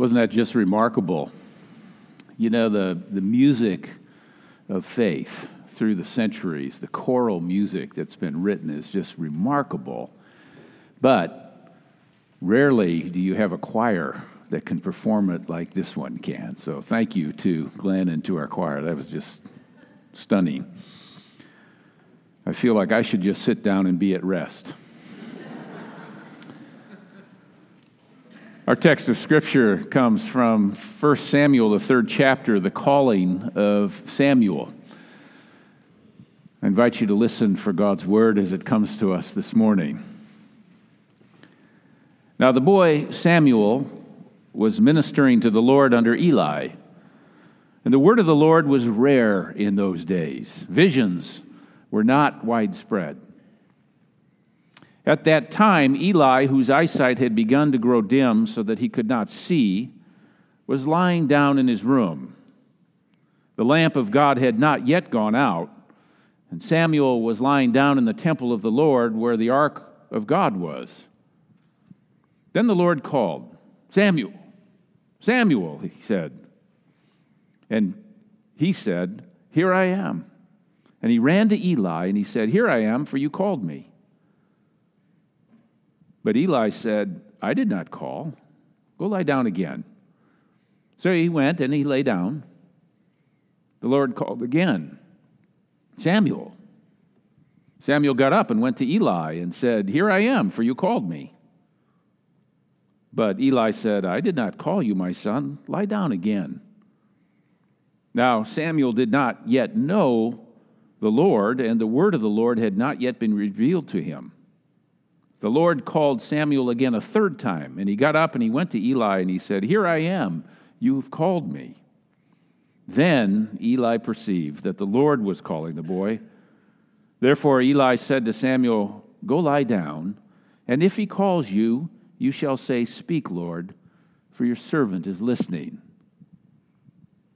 Wasn't that just remarkable? You know, the, the music of faith through the centuries, the choral music that's been written is just remarkable. But rarely do you have a choir that can perform it like this one can. So thank you to Glenn and to our choir. That was just stunning. I feel like I should just sit down and be at rest. Our text of scripture comes from 1 Samuel, the third chapter, the calling of Samuel. I invite you to listen for God's word as it comes to us this morning. Now, the boy Samuel was ministering to the Lord under Eli, and the word of the Lord was rare in those days. Visions were not widespread. At that time, Eli, whose eyesight had begun to grow dim so that he could not see, was lying down in his room. The lamp of God had not yet gone out, and Samuel was lying down in the temple of the Lord where the ark of God was. Then the Lord called, Samuel, Samuel, he said. And he said, Here I am. And he ran to Eli and he said, Here I am, for you called me. But Eli said, I did not call. Go lie down again. So he went and he lay down. The Lord called again Samuel. Samuel got up and went to Eli and said, Here I am, for you called me. But Eli said, I did not call you, my son. Lie down again. Now, Samuel did not yet know the Lord, and the word of the Lord had not yet been revealed to him. The Lord called Samuel again a third time, and he got up and he went to Eli and he said, Here I am, you've called me. Then Eli perceived that the Lord was calling the boy. Therefore Eli said to Samuel, Go lie down, and if he calls you, you shall say, Speak, Lord, for your servant is listening.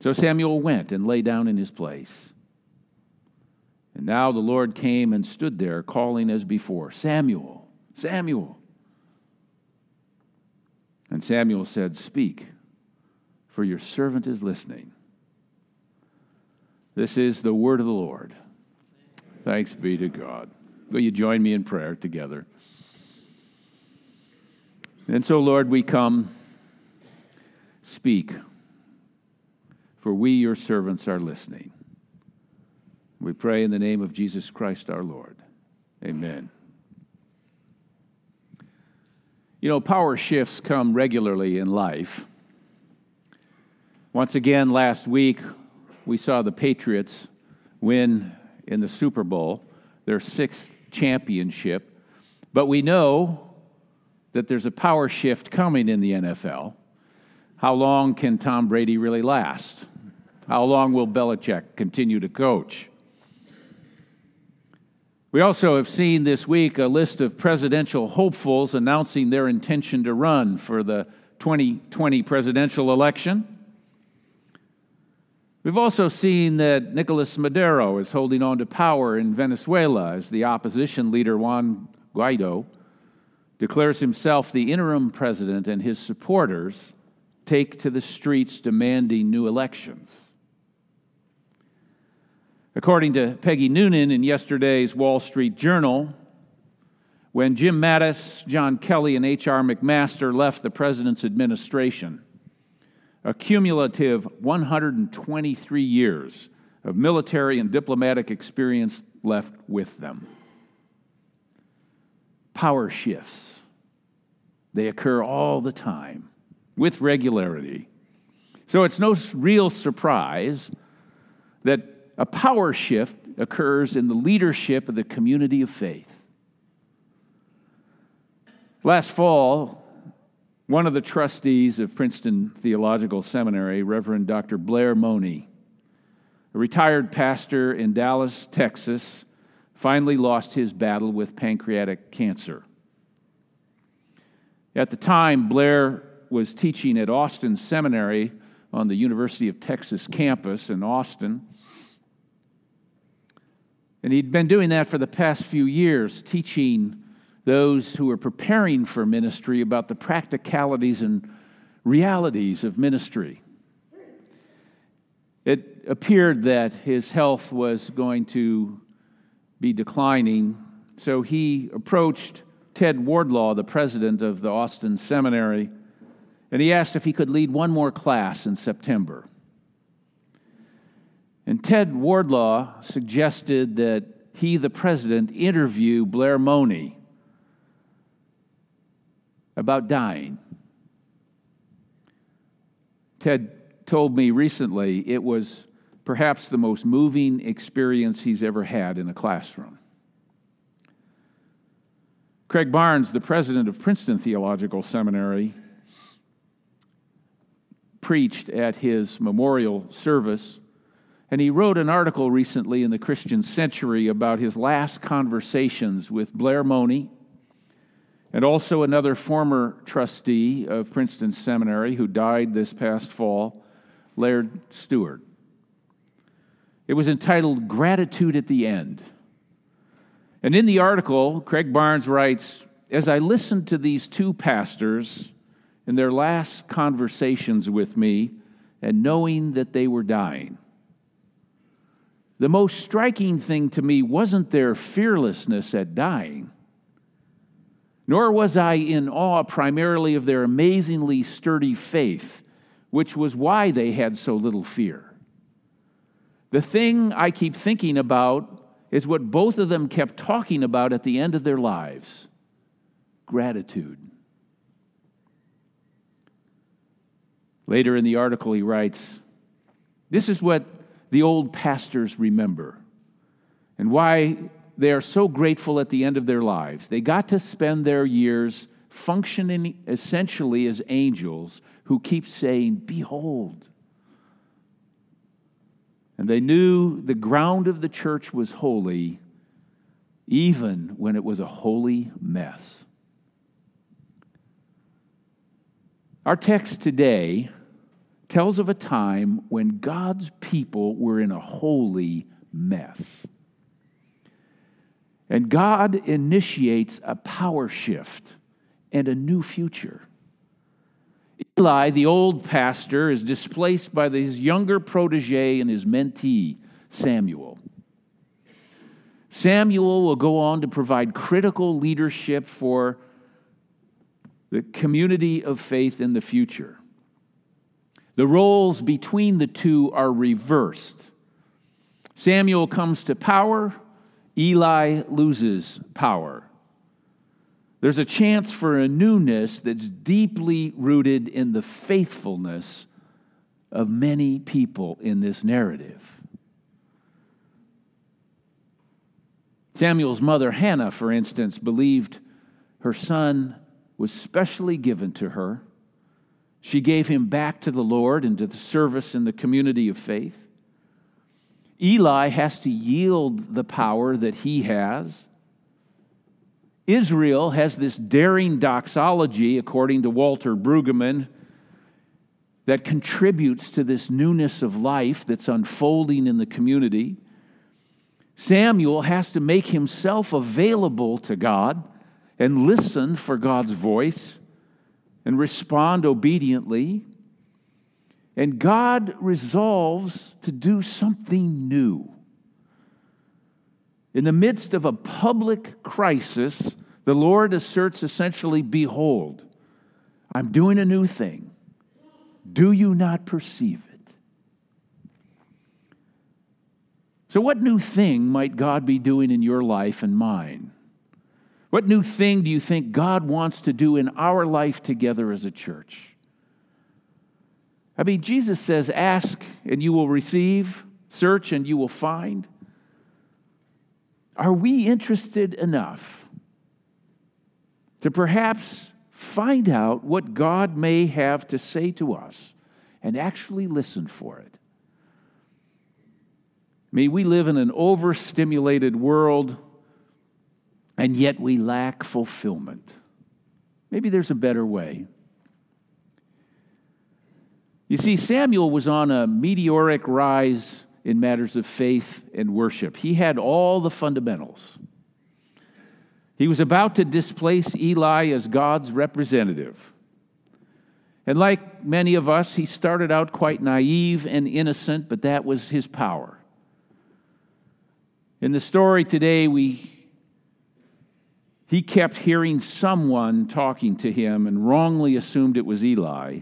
So Samuel went and lay down in his place. And now the Lord came and stood there, calling as before, Samuel. Samuel. And Samuel said, Speak, for your servant is listening. This is the word of the Lord. Thanks be to God. Will you join me in prayer together? And so, Lord, we come, speak, for we, your servants, are listening. We pray in the name of Jesus Christ our Lord. Amen. You know, power shifts come regularly in life. Once again, last week, we saw the Patriots win in the Super Bowl, their sixth championship. But we know that there's a power shift coming in the NFL. How long can Tom Brady really last? How long will Belichick continue to coach? We also have seen this week a list of presidential hopefuls announcing their intention to run for the 2020 presidential election. We've also seen that Nicolas Maduro is holding on to power in Venezuela as the opposition leader Juan Guaido declares himself the interim president and his supporters take to the streets demanding new elections. According to Peggy Noonan in yesterday's Wall Street Journal, when Jim Mattis, John Kelly, and H.R. McMaster left the president's administration, a cumulative 123 years of military and diplomatic experience left with them. Power shifts. They occur all the time with regularity. So it's no real surprise that a power shift occurs in the leadership of the community of faith. Last fall, one of the trustees of Princeton Theological Seminary, Reverend Dr. Blair Monie, a retired pastor in Dallas, Texas, finally lost his battle with pancreatic cancer. At the time, Blair was teaching at Austin Seminary on the University of Texas campus in Austin. And he'd been doing that for the past few years, teaching those who were preparing for ministry about the practicalities and realities of ministry. It appeared that his health was going to be declining, so he approached Ted Wardlaw, the president of the Austin Seminary, and he asked if he could lead one more class in September. Ted Wardlaw suggested that he, the president, interview Blair Monie about dying. Ted told me recently it was perhaps the most moving experience he's ever had in a classroom. Craig Barnes, the president of Princeton Theological Seminary, preached at his memorial service, and he wrote an article recently in the Christian Century about his last conversations with Blair Monie and also another former trustee of Princeton Seminary who died this past fall, Laird Stewart. It was entitled Gratitude at the End. And in the article, Craig Barnes writes As I listened to these two pastors in their last conversations with me, and knowing that they were dying, the most striking thing to me wasn't their fearlessness at dying nor was I in awe primarily of their amazingly sturdy faith, which was why they had so little fear. The thing I keep thinking about is what both of them kept talking about at the end of their lives gratitude. Later in the article, he writes This is what the old pastors remember and why they are so grateful at the end of their lives. They got to spend their years functioning essentially as angels who keep saying, Behold. And they knew the ground of the church was holy, even when it was a holy mess. Our text today tells of a time when God's people were in a holy mess. And God initiates a power shift and a new future. Eli, the old pastor, is displaced by his younger protege and his mentee, Samuel. Samuel will go on to provide critical leadership for the community of faith in the future. The roles between the two are reversed. Samuel comes to power, Eli loses power. There's a chance for a newness that's deeply rooted in the faithfulness of many people in this narrative. Samuel's mother, Hannah, for instance, believed her son was specially given to her. She gave him back to the Lord and to the service in the community of faith. Eli has to yield the power that he has. Israel has this daring doxology, according to Walter Brueggemann, that contributes to this newness of life that's unfolding in the community. Samuel has to make himself available to God and listen for God's voice and respond obediently. And God resolves to do something new. In the midst of a public crisis, the Lord asserts essentially, Behold, I'm doing a new thing. Do you not perceive it? So, what new thing might God be doing in your life and mine? What new thing do you think God wants to do in our life together as a church? I mean, Jesus says, Ask and you will receive, search and you will find. Are we interested enough to perhaps find out what God may have to say to us and actually listen for it? I mean, we live in an overstimulated world, and yet we lack fulfillment. Maybe there's a better way. You see, Samuel was on a meteoric rise in matters of faith and worship. He had all the fundamentals. He was about to displace Eli as God's representative. And like many of us, he started out quite naive and innocent, but that was his power. In the story today, we he kept hearing someone talking to him and wrongly assumed it was Eli.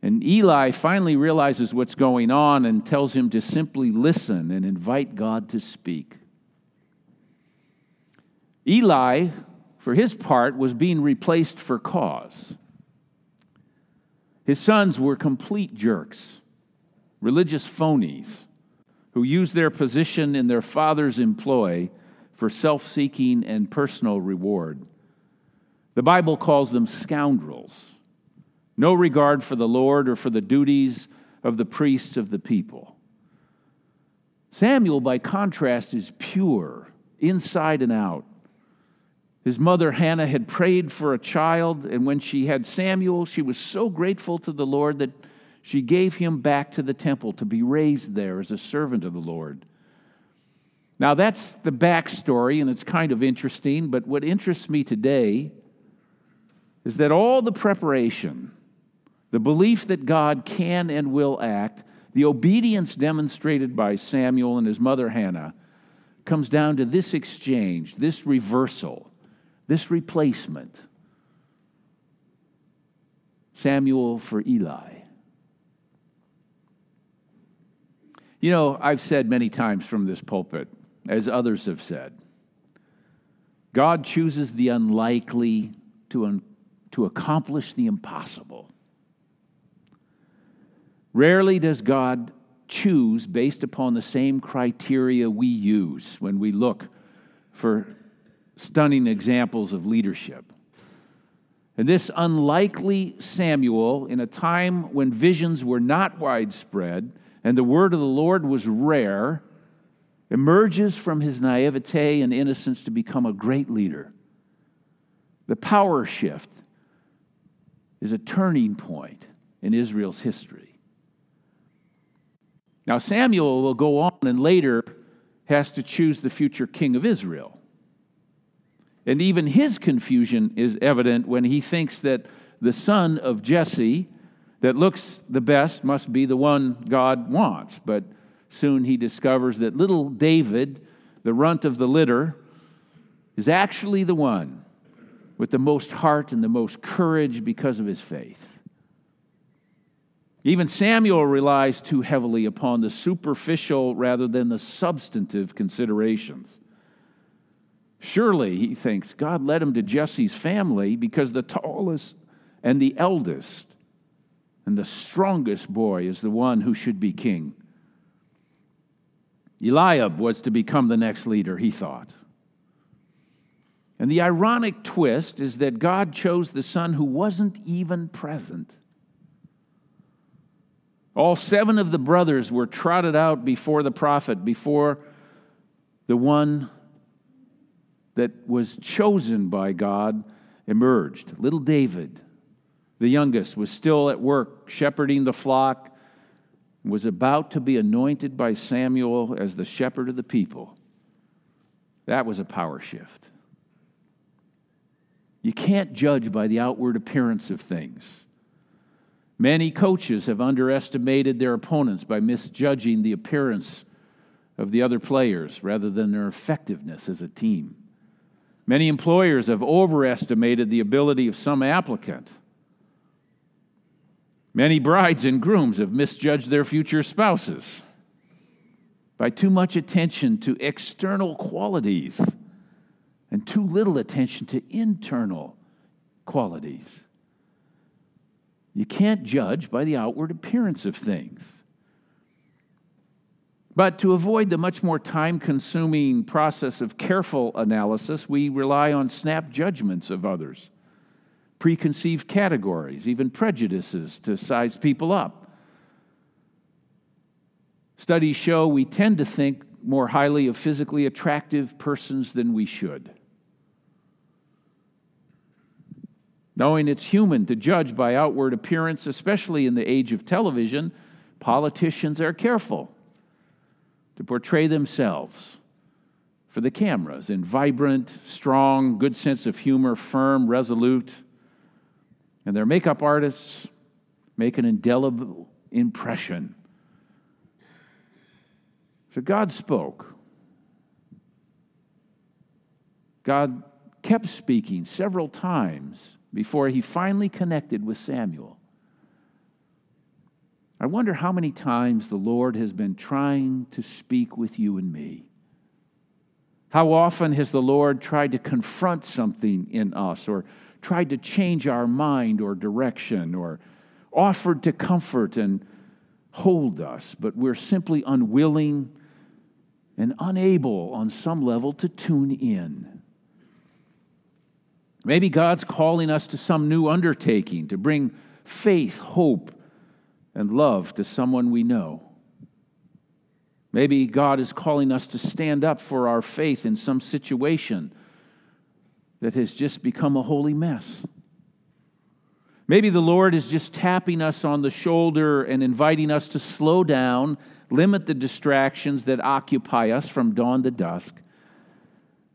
And Eli finally realizes what's going on and tells him to simply listen and invite God to speak. Eli, for his part, was being replaced for cause. His sons were complete jerks, religious phonies who used their position in their father's employ for self seeking and personal reward. The Bible calls them scoundrels no regard for the Lord or for the duties of the priests of the people. Samuel, by contrast, is pure, inside and out. His mother Hannah had prayed for a child, and when she had Samuel, she was so grateful to the Lord that she gave him back to the temple to be raised there as a servant of the Lord. Now, that's the backstory, and it's kind of interesting, but what interests me today is that all the preparation, the belief that God can and will act, the obedience demonstrated by Samuel and his mother Hannah, comes down to this exchange, this reversal, this replacement. Samuel for Eli. You know, I've said many times from this pulpit, as others have said, God chooses the unlikely to, un- to accomplish the impossible. Rarely does God choose based upon the same criteria we use when we look for stunning examples of leadership. And this unlikely Samuel, in a time when visions were not widespread and the word of the Lord was rare, emerges from his naivete and innocence to become a great leader. The power shift is a turning point in Israel's history. Now, Samuel will go on and later has to choose the future king of Israel. And even his confusion is evident when he thinks that the son of Jesse that looks the best must be the one God wants. But soon he discovers that little David, the runt of the litter, is actually the one with the most heart and the most courage because of his faith. Even Samuel relies too heavily upon the superficial rather than the substantive considerations. Surely, he thinks, God led him to Jesse's family because the tallest and the eldest and the strongest boy is the one who should be king. Eliab was to become the next leader, he thought. And the ironic twist is that God chose the son who wasn't even present. All seven of the brothers were trotted out before the prophet, before the one that was chosen by God emerged. Little David, the youngest, was still at work shepherding the flock, was about to be anointed by Samuel as the shepherd of the people. That was a power shift. You can't judge by the outward appearance of things. Many coaches have underestimated their opponents by misjudging the appearance of the other players rather than their effectiveness as a team. Many employers have overestimated the ability of some applicant. Many brides and grooms have misjudged their future spouses by too much attention to external qualities and too little attention to internal qualities. You can't judge by the outward appearance of things. But to avoid the much more time consuming process of careful analysis, we rely on snap judgments of others, preconceived categories, even prejudices to size people up. Studies show we tend to think more highly of physically attractive persons than we should. Knowing it's human to judge by outward appearance, especially in the age of television, politicians are careful to portray themselves for the cameras in vibrant, strong, good sense of humor, firm, resolute. And their makeup artists make an indelible impression. So God spoke. God kept speaking several times before he finally connected with Samuel. I wonder how many times the Lord has been trying to speak with you and me. How often has the Lord tried to confront something in us or tried to change our mind or direction or offered to comfort and hold us, but we're simply unwilling and unable on some level to tune in. Maybe God's calling us to some new undertaking to bring faith, hope, and love to someone we know. Maybe God is calling us to stand up for our faith in some situation that has just become a holy mess. Maybe the Lord is just tapping us on the shoulder and inviting us to slow down, limit the distractions that occupy us from dawn to dusk,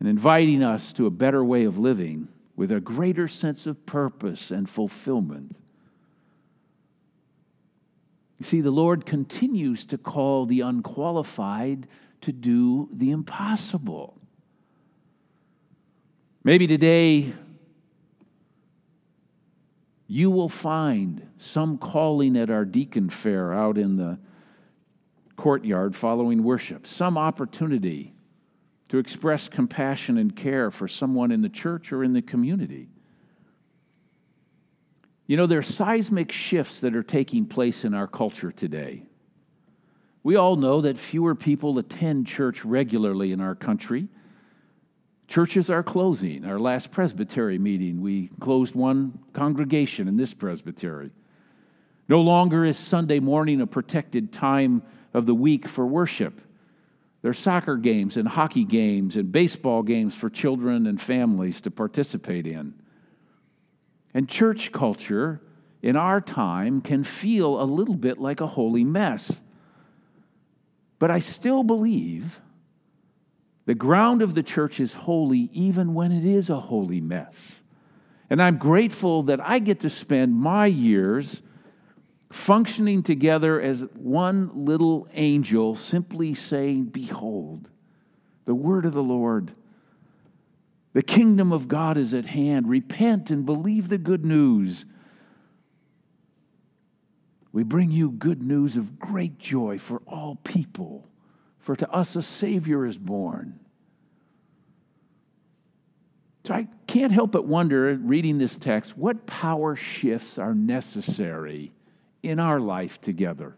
and inviting us to a better way of living with a greater sense of purpose and fulfillment. You see, the Lord continues to call the unqualified to do the impossible. Maybe today you will find some calling at our deacon fair out in the courtyard following worship, some opportunity to express compassion and care for someone in the church or in the community. You know, there are seismic shifts that are taking place in our culture today. We all know that fewer people attend church regularly in our country. Churches are closing. Our last presbytery meeting, we closed one congregation in this presbytery. No longer is Sunday morning a protected time of the week for worship. There are soccer games and hockey games and baseball games for children and families to participate in. And church culture in our time can feel a little bit like a holy mess. But I still believe the ground of the church is holy even when it is a holy mess. And I'm grateful that I get to spend my years functioning together as one little angel, simply saying, Behold, the word of the Lord the kingdom of God is at hand. Repent and believe the good news. We bring you good news of great joy for all people, for to us a Savior is born. So I can't help but wonder, reading this text, what power shifts are necessary in our life together?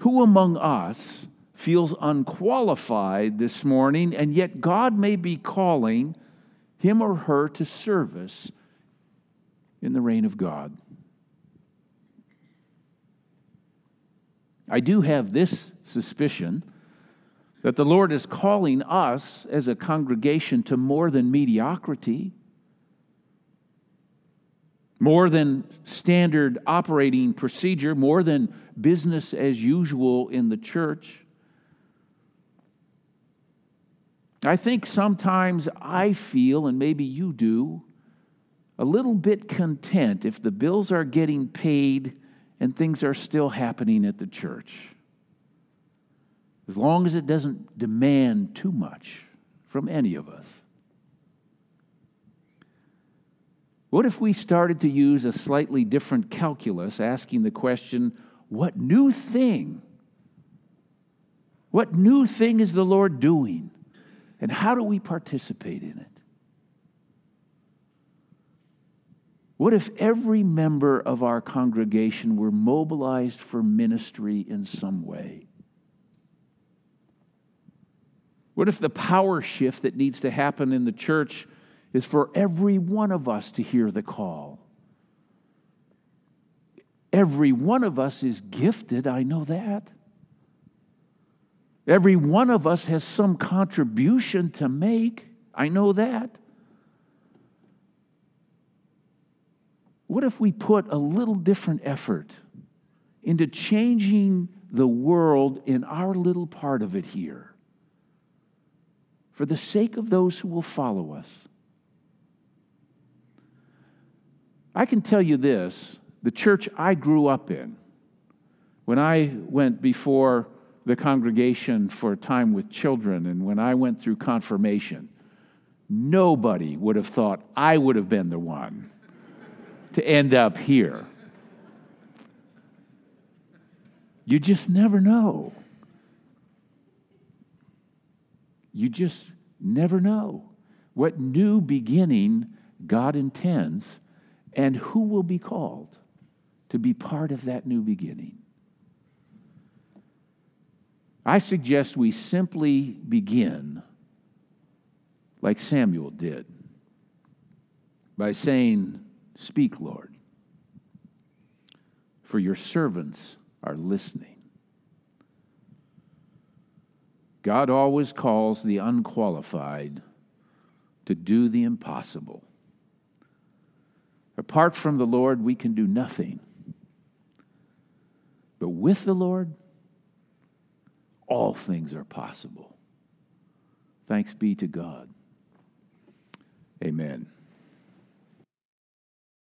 Who among us feels unqualified this morning, and yet God may be calling him or her to service in the reign of God. I do have this suspicion that the Lord is calling us as a congregation to more than mediocrity, more than standard operating procedure, more than business as usual in the church. I think sometimes I feel, and maybe you do, a little bit content if the bills are getting paid and things are still happening at the church. As long as it doesn't demand too much from any of us. What if we started to use a slightly different calculus, asking the question, what new thing? What new thing is the Lord doing? And how do we participate in it? What if every member of our congregation were mobilized for ministry in some way? What if the power shift that needs to happen in the church is for every one of us to hear the call? Every one of us is gifted, I know that. Every one of us has some contribution to make. I know that. What if we put a little different effort into changing the world in our little part of it here for the sake of those who will follow us? I can tell you this the church I grew up in, when I went before the congregation for time with children and when I went through confirmation, nobody would have thought I would have been the one to end up here. You just never know. You just never know what new beginning God intends and who will be called to be part of that new beginning. I suggest we simply begin like Samuel did by saying, Speak, Lord, for your servants are listening. God always calls the unqualified to do the impossible. Apart from the Lord, we can do nothing. But with the Lord, all things are possible. Thanks be to God. Amen.